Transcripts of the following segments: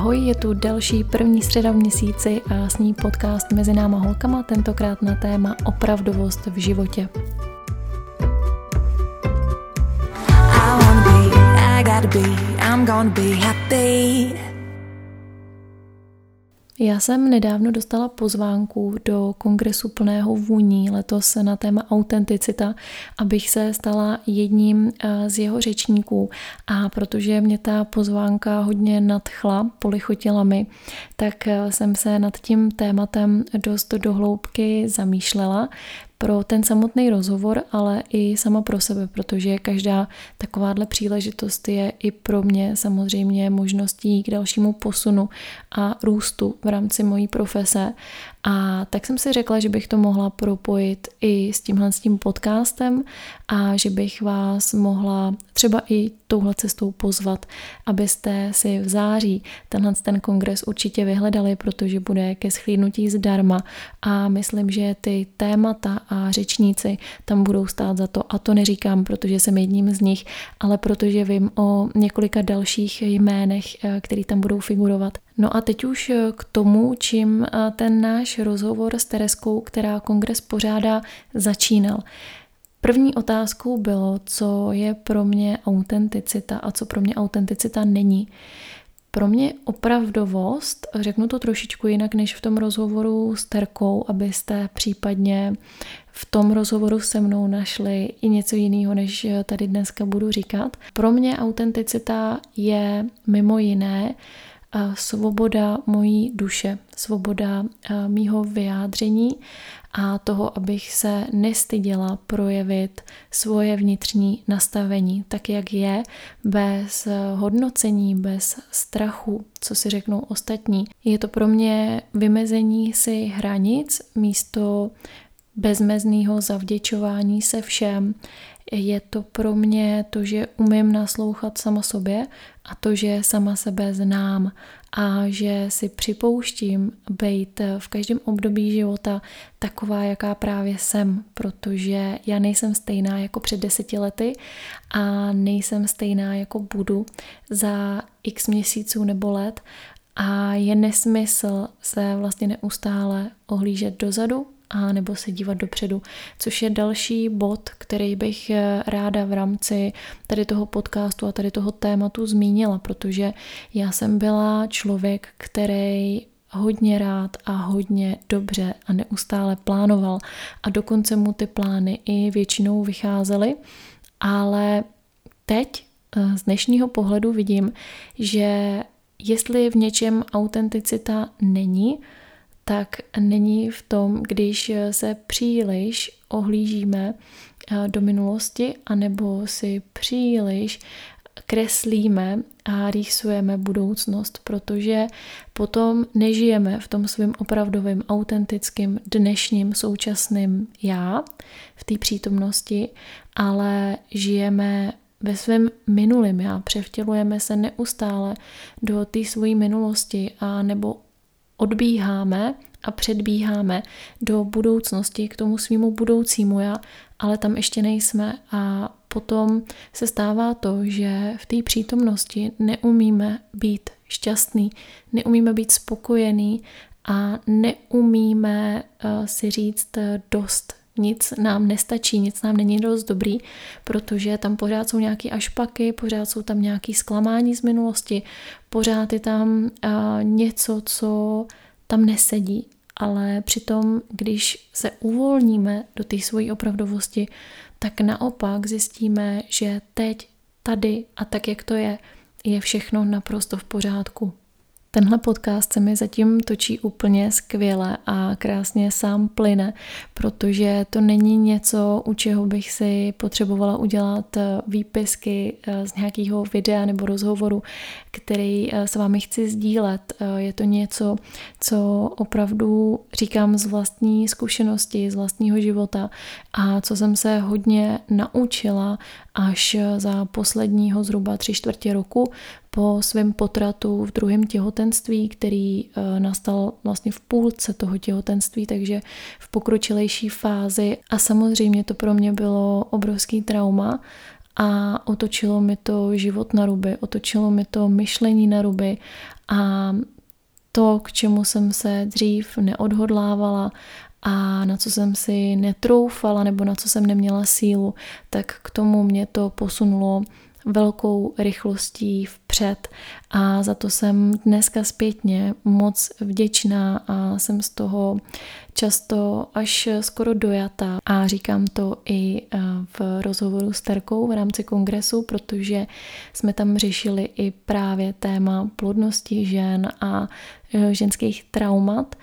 Ahoj, je tu další první středa v měsíci a s ní podcast mezi náma holkama, tentokrát na téma opravdovost v životě. Já jsem nedávno dostala pozvánku do kongresu plného vůní letos na téma autenticita, abych se stala jedním eh, z jeho řečníků. A protože mě ta pozvánka hodně nadchla, polichotila mi, tak eh, jsem se nad tím tématem dost dohloubky zamýšlela pro ten samotný rozhovor, ale i sama pro sebe, protože každá takováhle příležitost je i pro mě samozřejmě možností k dalšímu posunu a růstu v rámci mojí profese. A tak jsem si řekla, že bych to mohla propojit i s tímhle s tím podcastem a že bych vás mohla třeba i touhle cestou pozvat, abyste si v září tenhle ten kongres určitě vyhledali, protože bude ke schlídnutí zdarma a myslím, že ty témata a řečníci tam budou stát za to a to neříkám, protože jsem jedním z nich, ale protože vím o několika dalších jménech, eh, který tam budou figurovat. No a teď už eh, k tomu, čím eh, ten náš rozhovor s Tereskou, která kongres pořádá, začínal. První otázkou bylo, co je pro mě autenticita a co pro mě autenticita není. Pro mě opravdovost, řeknu to trošičku jinak než v tom rozhovoru s Terkou, abyste případně v tom rozhovoru se mnou našli i něco jiného, než tady dneska budu říkat. Pro mě autenticita je mimo jiné svoboda mojí duše, svoboda mýho vyjádření a toho, abych se nestyděla projevit svoje vnitřní nastavení, tak jak je, bez hodnocení, bez strachu, co si řeknou ostatní. Je to pro mě vymezení si hranic místo bezmezného zavděčování se všem. Je to pro mě to, že umím naslouchat sama sobě a to, že sama sebe znám a že si připouštím být v každém období života taková, jaká právě jsem, protože já nejsem stejná jako před deseti lety a nejsem stejná jako budu za x měsíců nebo let. A je nesmysl se vlastně neustále ohlížet dozadu a nebo se dívat dopředu, což je další bod, který bych eh, ráda v rámci tady toho podcastu a tady toho tématu zmínila, protože já jsem byla člověk, který hodně rád a hodně dobře a neustále plánoval. A dokonce mu ty plány i většinou vycházely, ale teď eh, z dnešního pohledu vidím, že jestli v něčem autenticita není, tak není v tom, když se příliš ohlížíme eh, do minulosti, anebo si příliš kreslíme a rýsujeme budoucnost, protože potom nežijeme v tom svém opravdovém, autentickém, dnešním, současném já, v té přítomnosti, ale žijeme ve svém minulém já, převtělujeme se neustále do té své minulosti a nebo odbíháme a předbíháme do budoucnosti k tomu svýmu budoucímu já, ale tam ještě nejsme a potom se stává to, že v té přítomnosti neumíme být šťastný, neumíme být spokojený a neumíme uh, si říct eh, dost. Nic nám nestačí, nic nám není dost dobrý, protože tam pořád jsou nějaké ašpaky, pořád jsou tam nějaké zklamání z minulosti, pořád je tam uh, něco, co tam nesedí, ale přitom, když se uvolníme do té svojí opravdovosti, tak naopak zjistíme, že teď, tady a tak, jak to je, je všechno naprosto v pořádku. Tenhle podcast se mi zatím točí úplně skvěle a krásně sám plyne, protože to není něco, u čeho bych si potřebovala udělat eh, výpisky eh, z nějakého videa nebo rozhovoru, který eh, s vámi chci sdílet. Je to něco, co opravdu říkám z vlastní zkušenosti, z vlastního života a co jsem se hodně naučila až za posledního zhruba tři čtvrtě roku po svém potratu v druhém těhotenství, který eh, nastal vlastně v půlce toho těhotenství, takže v pokročilejší fázi. A samozřejmě to pro mě bylo obrovský trauma a otočilo mi to život na ruby, otočilo mi to myšlení na ruby a to, k čemu jsem se dřív neodhodlávala a na co jsem si netroufala nebo na co jsem neměla sílu, tak k tomu mě to posunulo velkou rychlostí vpřed a za to jsem dneska zpětně moc vděčná a jsem z toho často až skoro dojata. A říkám to i eh, v rozhovoru s Terkou v rámci kongresu, protože jsme tam řešili i právě téma plodnosti žen a eh, ženských traumat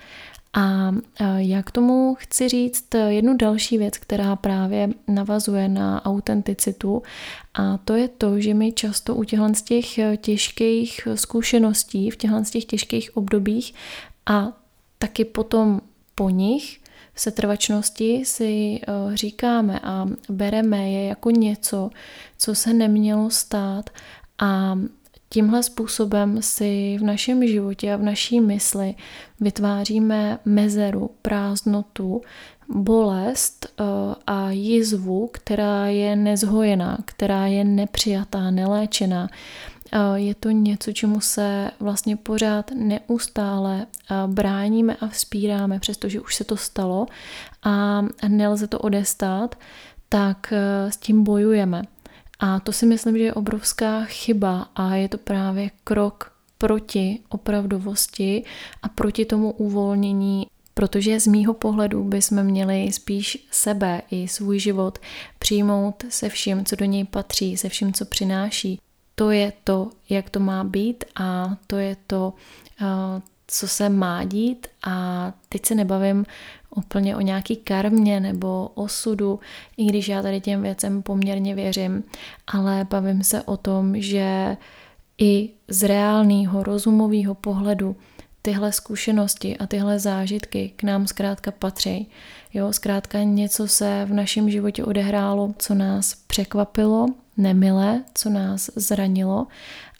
a já k tomu chci říct jednu další věc, která právě navazuje na autenticitu. A to je to, že my často u těchto z těch těžkých zkušeností, v těchto z těch těžkých obdobích a taky potom po nich v setrvačnosti si říkáme a bereme je jako něco, co se nemělo stát. A Tímhle způsobem si v našem životě a v naší mysli vytváříme mezeru, prázdnotu, bolest eh, a jizvu, která je nezhojená, která je nepřijatá, neléčená. Eh, je to něco, čemu se vlastně pořád neustále eh, bráníme a vzpíráme, přestože už se to stalo a nelze to odestát, tak s tím bojujeme. A to si myslím, že je obrovská chyba a je to právě krok proti opravdovosti a proti tomu uvolnění, protože z mýho pohledu bychom měli spíš sebe i svůj život přijmout se vším, co do něj patří, se vším, co přináší. To je to, jak to má být a to je to, co se má dít a teď se nebavím úplně o nějaký karmě nebo osudu, i když já tady těm věcem poměrně věřím, ale bavím se o tom, že i z reálného rozumového pohledu tyhle zkušenosti a tyhle zážitky k nám zkrátka patří. Jo, zkrátka něco se v našem životě odehrálo, co nás překvapilo, nemilé, co nás zranilo,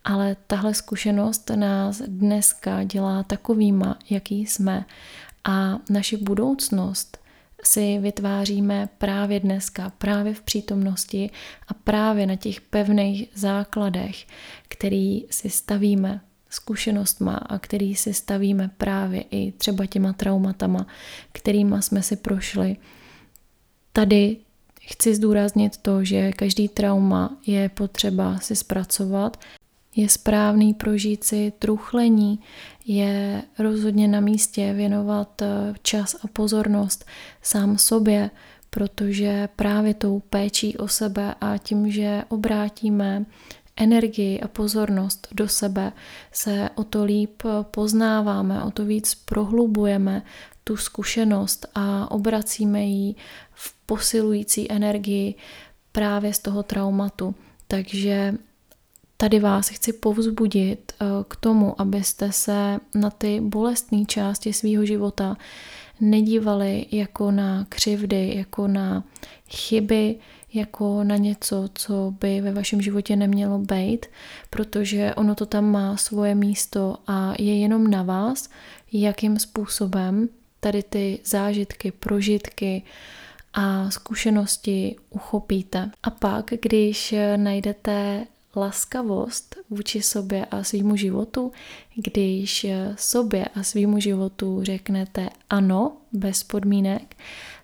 ale tahle zkušenost nás dneska dělá takovýma, jaký jsme a naši budoucnost si vytváříme právě dneska, právě v přítomnosti a právě na těch pevných základech, který si stavíme zkušenostma a který si stavíme právě i třeba těma traumatama, kterýma jsme si prošli. Tady chci zdůraznit to, že každý trauma je potřeba si zpracovat je správný prožít si truchlení, je rozhodně na místě věnovat eh, čas a pozornost sám sobě, protože právě tou péčí o sebe a tím, že obrátíme energii a pozornost do sebe, se o to líp poznáváme, o to víc prohlubujeme tu zkušenost a obracíme ji v posilující energii právě z toho traumatu. Takže Tady vás chci povzbudit eh, k tomu, abyste se na ty bolestné části svého života nedívali jako na křivdy, jako na chyby, jako na něco, co by ve vašem životě nemělo být, protože ono to tam má svoje místo a je jenom na vás, jakým způsobem tady ty zážitky, prožitky a zkušenosti uchopíte. A pak, když najdete laskavost vůči sobě a svýmu životu, když sobě a svýmu životu řeknete ano, bez podmínek,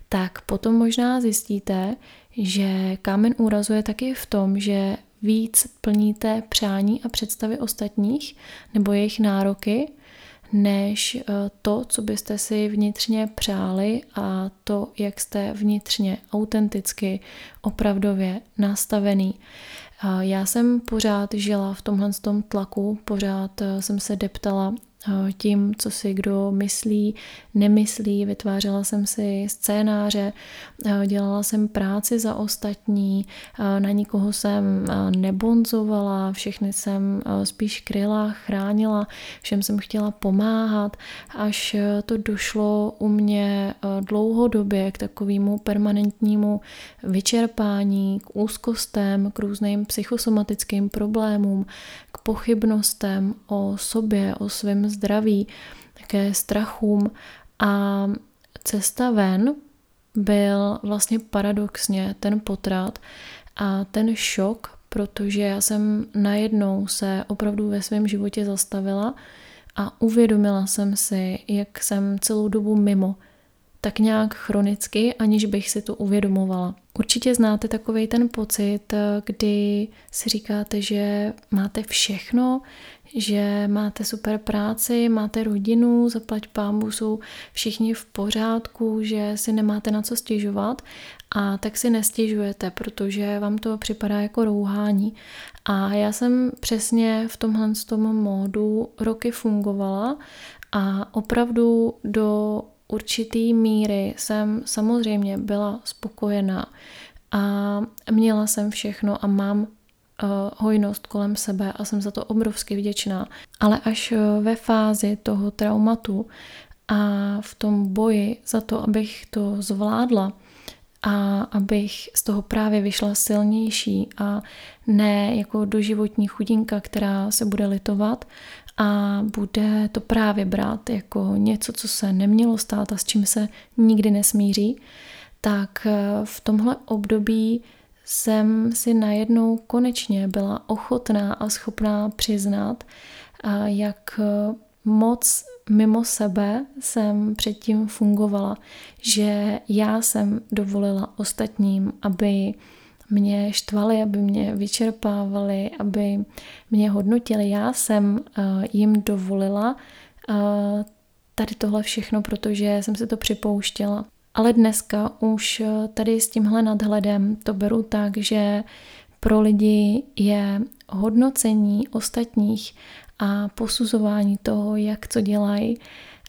tak potom možná zjistíte, že kámen úrazu je taky v tom, že víc plníte přání a představy ostatních nebo jejich nároky, než eh, to, co byste si vnitřně přáli a to, jak jste vnitřně autenticky, opravdově nastavený. Já jsem pořád žila v tomhle tom tlaku, pořád eh, jsem se deptala tím, co si kdo myslí, nemyslí. Vytvářela jsem si scénáře, dělala jsem práci za ostatní, na nikoho jsem nebonzovala, všechny jsem spíš kryla, chránila, všem jsem chtěla pomáhat, až to došlo u mě dlouhodobě k takovému permanentnímu vyčerpání, k úzkostem, k různým psychosomatickým problémům, k pochybnostem o sobě, o svém zdraví, také strachům. A cesta ven byl vlastně paradoxně ten potrat a ten šok, protože já jsem najednou se opravdu ve svém životě zastavila a uvědomila jsem si, jak jsem celou dobu mimo, tak nějak chronicky, aniž bych si to uvědomovala. Určitě znáte takový ten pocit, kdy si říkáte, že máte všechno, že máte super práci, máte rodinu, zaplať pámbu, jsou všichni v pořádku, že si nemáte na co stěžovat a tak si nestěžujete, protože vám to připadá jako rouhání. A já jsem přesně v tomhle tom módu roky fungovala a opravdu do určitý míry jsem samozřejmě byla spokojená a měla jsem všechno a mám uh, hojnost kolem sebe a jsem za to obrovsky vděčná. Ale až uh, ve fázi toho traumatu a v tom boji za to, abych to zvládla a abych z toho právě vyšla silnější a ne jako doživotní chudinka, která se bude litovat, a bude to právě brát jako něco, co se nemělo stát a s čím se nikdy nesmíří, tak eh, v tomhle období jsem si najednou konečně byla ochotná a schopná přiznat, jak eh, moc mimo sebe jsem předtím fungovala, že já jsem dovolila ostatním, aby mě štvali, aby mě vyčerpávali, aby mě hodnotili. Já jsem uh, jim dovolila uh, tady tohle všechno, protože jsem se to připouštěla. Ale dneska už uh, tady s tímhle nadhledem to beru tak, že pro lidi je hodnocení ostatních a posuzování toho, jak co dělají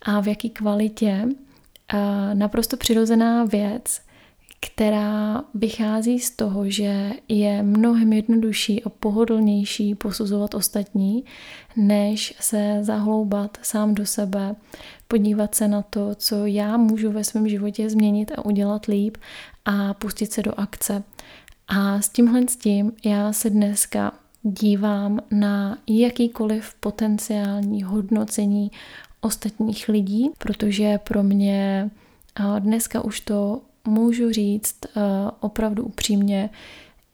a v jaký kvalitě, naprosto přirozená věc, která vychází z toho, že je mnohem jednodušší a pohodlnější posuzovat ostatní, než se zahloubat sám do sebe, podívat se na to, co já můžu ve svém životě změnit a udělat líp a pustit se do akce. A s tímhle s tím já se dneska dívám na jakýkoliv potenciální hodnocení ostatních lidí, protože pro mě dneska už to můžu říct uh, opravdu upřímně,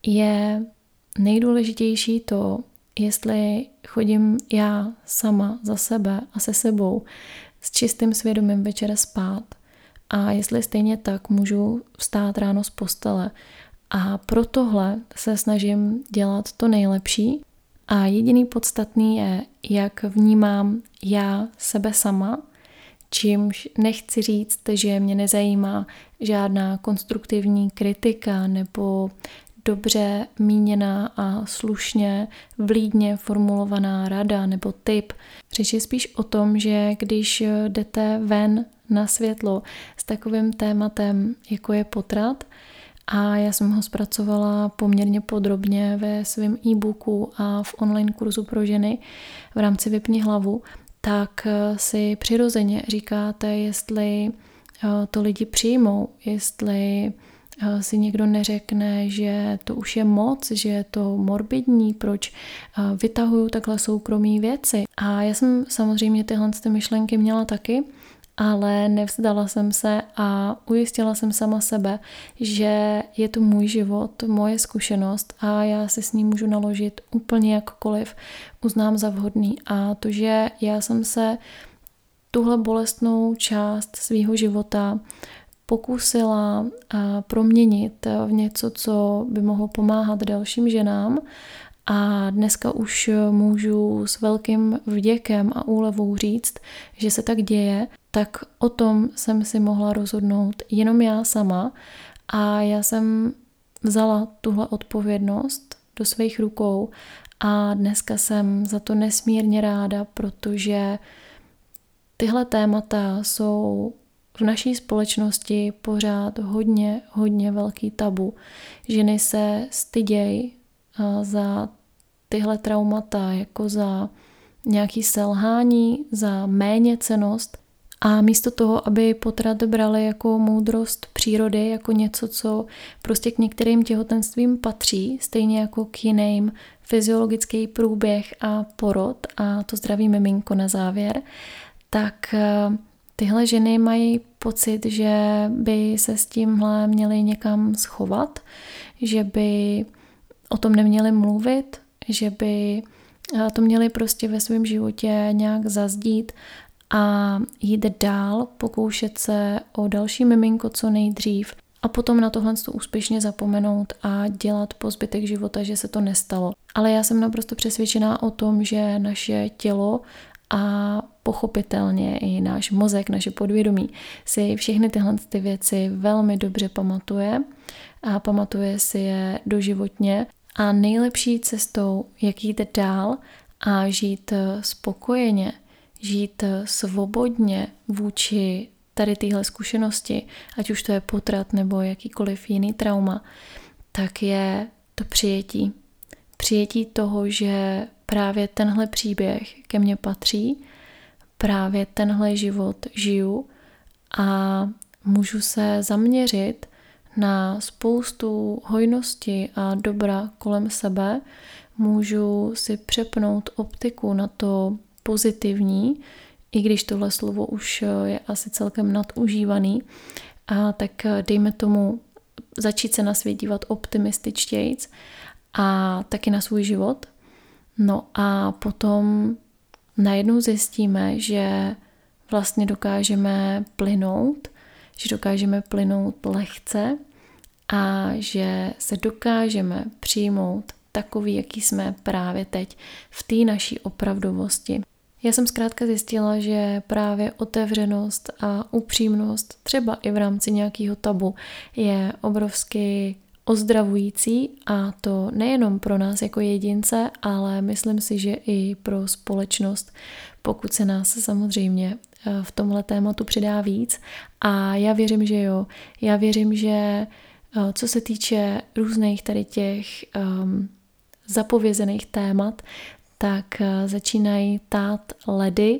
je nejdůležitější to, jestli chodím já sama za sebe a se sebou s čistým svědomím večer spát a jestli stejně tak můžu vstát ráno z postele. A pro tohle se snažím dělat to nejlepší a jediný podstatný je, jak vnímám já sebe sama čímž nechci říct, že mě nezajímá žádná konstruktivní kritika nebo dobře míněná a slušně, vlídně formulovaná rada nebo tip. Řeč je spíš o tom, že když jdete ven na světlo s takovým tématem, jako je potrat, a já jsem ho zpracovala poměrně podrobně ve svém e-booku a v online kurzu pro ženy v rámci Vypni hlavu, tak eh, si přirozeně říkáte, jestli eh, to lidi přijmou, jestli eh, si někdo neřekne, že to už je moc, že je to morbidní, proč vytahuju takhle soukromí věci. A já jsem samozřejmě tyhle myšlenky měla taky, ale nevzdala jsem se a ujistila jsem sama sebe, že je to můj život, moje zkušenost a já se s ní můžu naložit úplně jakkoliv uznám za vhodný. A to, že já jsem se tuhle bolestnou část svého života pokusila proměnit v něco, co by mohlo pomáhat dalším ženám a dneska už můžu s velkým vděkem a úlevou říct, že se tak děje, tak o tom jsem si mohla rozhodnout jenom já sama a já jsem vzala tuhle odpovědnost do svých rukou a dneska jsem za to nesmírně ráda, protože tyhle témata jsou v naší společnosti pořád hodně, hodně velký tabu. Ženy se stydějí za tyhle traumata, jako za nějaký selhání, za méně cenost a místo toho, aby potrat brali jako moudrost přírody, jako něco, co prostě k některým těhotenstvím patří, stejně jako k jiným fyziologický průběh a porod a to zdraví miminko na závěr, tak eh, tyhle ženy mají pocit, že by se s tímhle měly někam schovat, že by o tom neměli mluvit, že by to měli prostě ve svém životě nějak zazdít a jít dál, pokoušet se o další miminko co nejdřív a potom na tohle úspěšně zapomenout a dělat po zbytek života, že se to nestalo. Ale já jsem naprosto přesvědčená o tom, že naše tělo a pochopitelně i náš mozek, naše podvědomí si všechny tyhle ty věci velmi dobře pamatuje a pamatuje si je doživotně a nejlepší cestou, jak jít dál a žít spokojeně, žít svobodně vůči tady téhle zkušenosti, ať už to je potrat nebo jakýkoliv jiný trauma, tak je to přijetí. Přijetí toho, že právě tenhle příběh ke mně patří, právě tenhle život žiju a můžu se zaměřit na spoustu hojnosti a dobra kolem sebe, můžu si přepnout optiku na to pozitivní, i když tohle slovo už je asi celkem nadužívaný, a tak dejme tomu začít se na svět dívat optimističtějc a taky na svůj život. No a potom najednou zjistíme, že vlastně dokážeme plynout, že dokážeme plynout lehce a že se dokážeme přijmout takový, jaký jsme právě teď v té naší opravdovosti. Já jsem zkrátka zjistila, že právě otevřenost a upřímnost, třeba i v rámci nějakého tabu, je obrovsky ozdravující a to nejenom pro nás jako jedince, ale myslím si, že i pro společnost, pokud se nás samozřejmě eh, v tomhle tématu přidá víc. A já věřím, že jo. Já věřím, že eh, co se týče různých tady těch um, zapovězených témat, tak eh, začínají tát ledy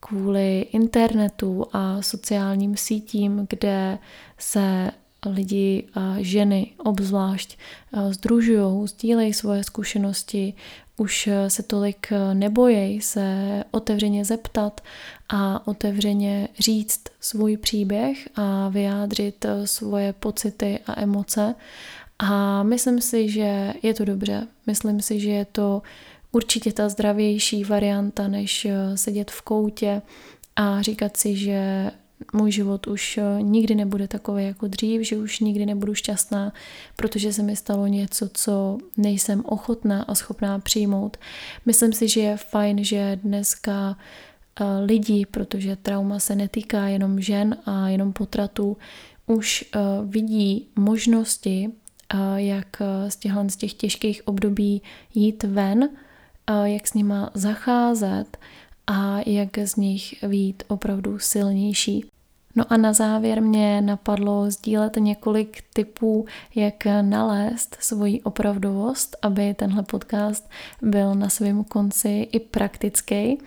kvůli internetu a sociálním sítím, kde se lidi a ženy obzvlášť eh, združují, sdílejí svoje zkušenosti, už eh, se tolik nebojí se otevřeně zeptat a otevřeně říct svůj příběh a vyjádřit svoje pocity a emoce. A myslím si, že je to dobře. Myslím si, že je to určitě ta zdravější varianta, než eh, sedět v koutě a říkat si, že můj život už eh, nikdy nebude takový jako dřív, že už nikdy nebudu šťastná, protože se mi stalo něco, co nejsem ochotná a schopná přijmout. Myslím si, že je fajn, že dneska eh, lidí, protože trauma se netýká jenom žen a jenom potratů, už vidí možnosti, jak z těchto z těch těžkých období jít ven jak s nima zacházet a jak z nich být opravdu silnější. No a na závěr mě napadlo sdílet několik typů, jak nalézt svoji opravdovost, aby tenhle podcast byl na svém konci i praktický.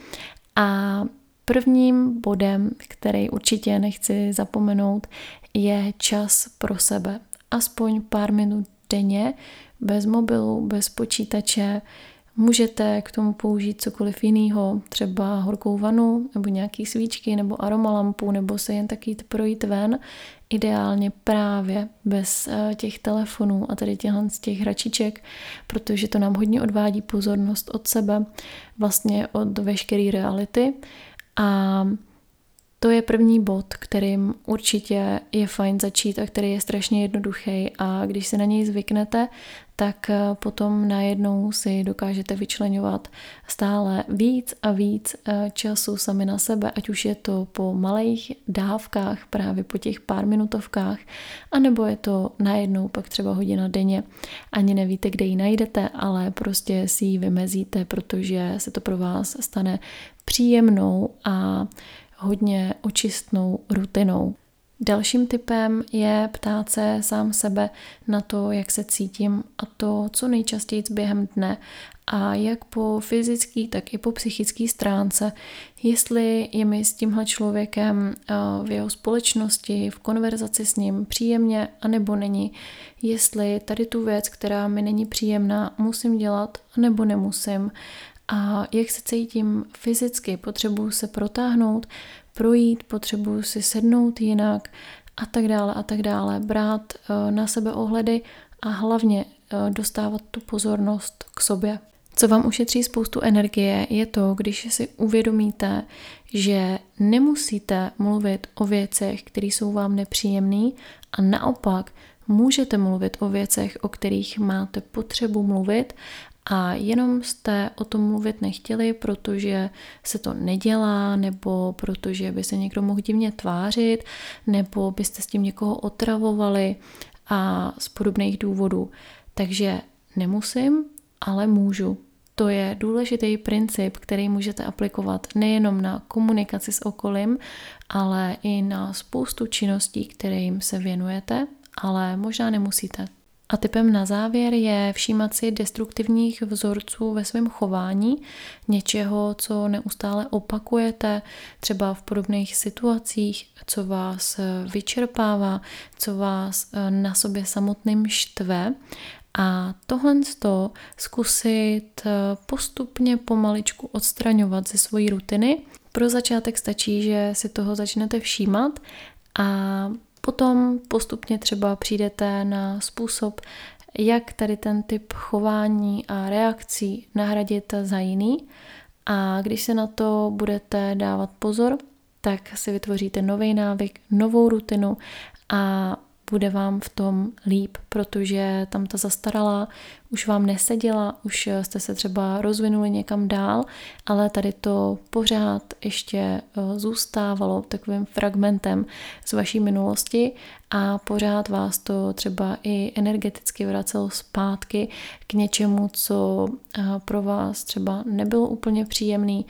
A prvním bodem, který určitě nechci zapomenout, je čas pro sebe. Aspoň pár minut denně, bez mobilu, bez počítače, Můžete k tomu použít cokoliv jiného, třeba horkou vanu, nebo nějaký svíčky, nebo aromalampu, nebo se jen tak jít projít ven, ideálně právě bez eh, těch telefonů a tady těchhle z těch hračiček, protože to nám hodně odvádí pozornost od sebe, vlastně od veškeré reality. A to je první bod, kterým určitě je fajn začít a který je strašně jednoduchý a když se na něj zvyknete, tak eh, potom najednou si dokážete vyčlenovat stále víc a víc eh, času sami na sebe, ať už je to po malých dávkách, právě po těch pár minutovkách, anebo je to najednou pak třeba hodina denně. Ani nevíte, kde ji najdete, ale prostě si ji vymezíte, protože se to pro vás stane příjemnou a hodně očistnou rutinou. Dalším typem je ptát se sám sebe na to, jak se cítím a to, co nejčastěji během dne a jak po fyzické, tak i po psychické stránce, jestli je mi s tímhle člověkem eh, v jeho společnosti, v konverzaci s ním příjemně, anebo není, jestli tady tu věc, která mi není příjemná, musím dělat, anebo nemusím a jak se cítím fyzicky, potřebuju se protáhnout, projít, potřebuju si sednout jinak a tak dále a tak dále. Brát eh, na sebe ohledy a hlavně dostávat tu pozornost k sobě. Co vám ušetří spoustu energie, je to, když si uvědomíte, že nemusíte mluvit o věcech, které jsou vám nepříjemné a naopak můžete mluvit o věcech, o kterých máte potřebu mluvit a jenom jste o tom mluvit nechtěli, protože se to nedělá, nebo protože by se někdo mohl divně tvářit, nebo byste s tím někoho otravovali a z podobných důvodů. Takže nemusím, ale můžu. To je důležitý princip, který můžete aplikovat nejenom na komunikaci s okolím, ale i na spoustu činností, kterým se věnujete, ale možná nemusíte. A typem na závěr je všímat si destruktivních vzorců ve svém chování, něčeho, co neustále opakujete, třeba v podobných situacích, co vás vyčerpává, co vás na sobě samotným štve a tohle to zkusit eh, postupně pomaličku odstraňovat ze svojí rutiny. Pro začátek stačí, že si toho začnete všímat a potom postupně třeba přijdete na způsob, jak tady ten typ chování a reakcí nahradit za jiný. A když se na to budete dávat pozor, tak si vytvoříte nový návyk, novou rutinu a bude vám v tom líp, protože tam ta zastaralá už vám neseděla, už jste se třeba rozvinuli někam dál, ale tady to pořád ještě eh, zůstávalo takovým fragmentem z vaší minulosti a pořád vás to třeba i energeticky vracelo zpátky k něčemu, co eh, pro vás třeba nebylo úplně příjemný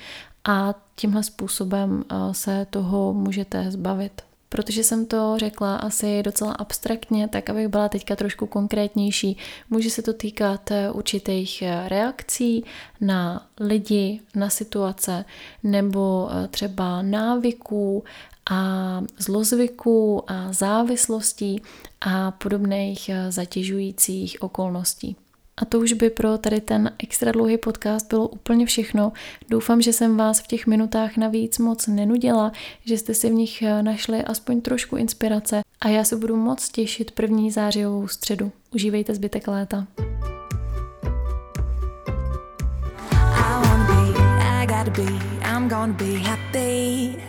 a tímhle způsobem eh, se toho můžete zbavit. Protože jsem to řekla asi docela abstraktně, tak abych byla teďka trošku konkrétnější. Může se to týkat eh, určitých eh, reakcí na lidi, na situace, nebo eh, třeba návyků a zlozvyků a závislostí a podobných zatěžujících okolností. A to už by pro tady ten extra dlouhý podcast bylo úplně všechno. Doufám, že jsem vás v těch minutách navíc moc nenudila, že jste si v nich eh, našli aspoň trošku inspirace a já se budu moc těšit první zářijovou středu. Užívejte zbytek léta. I'm gonna be happy.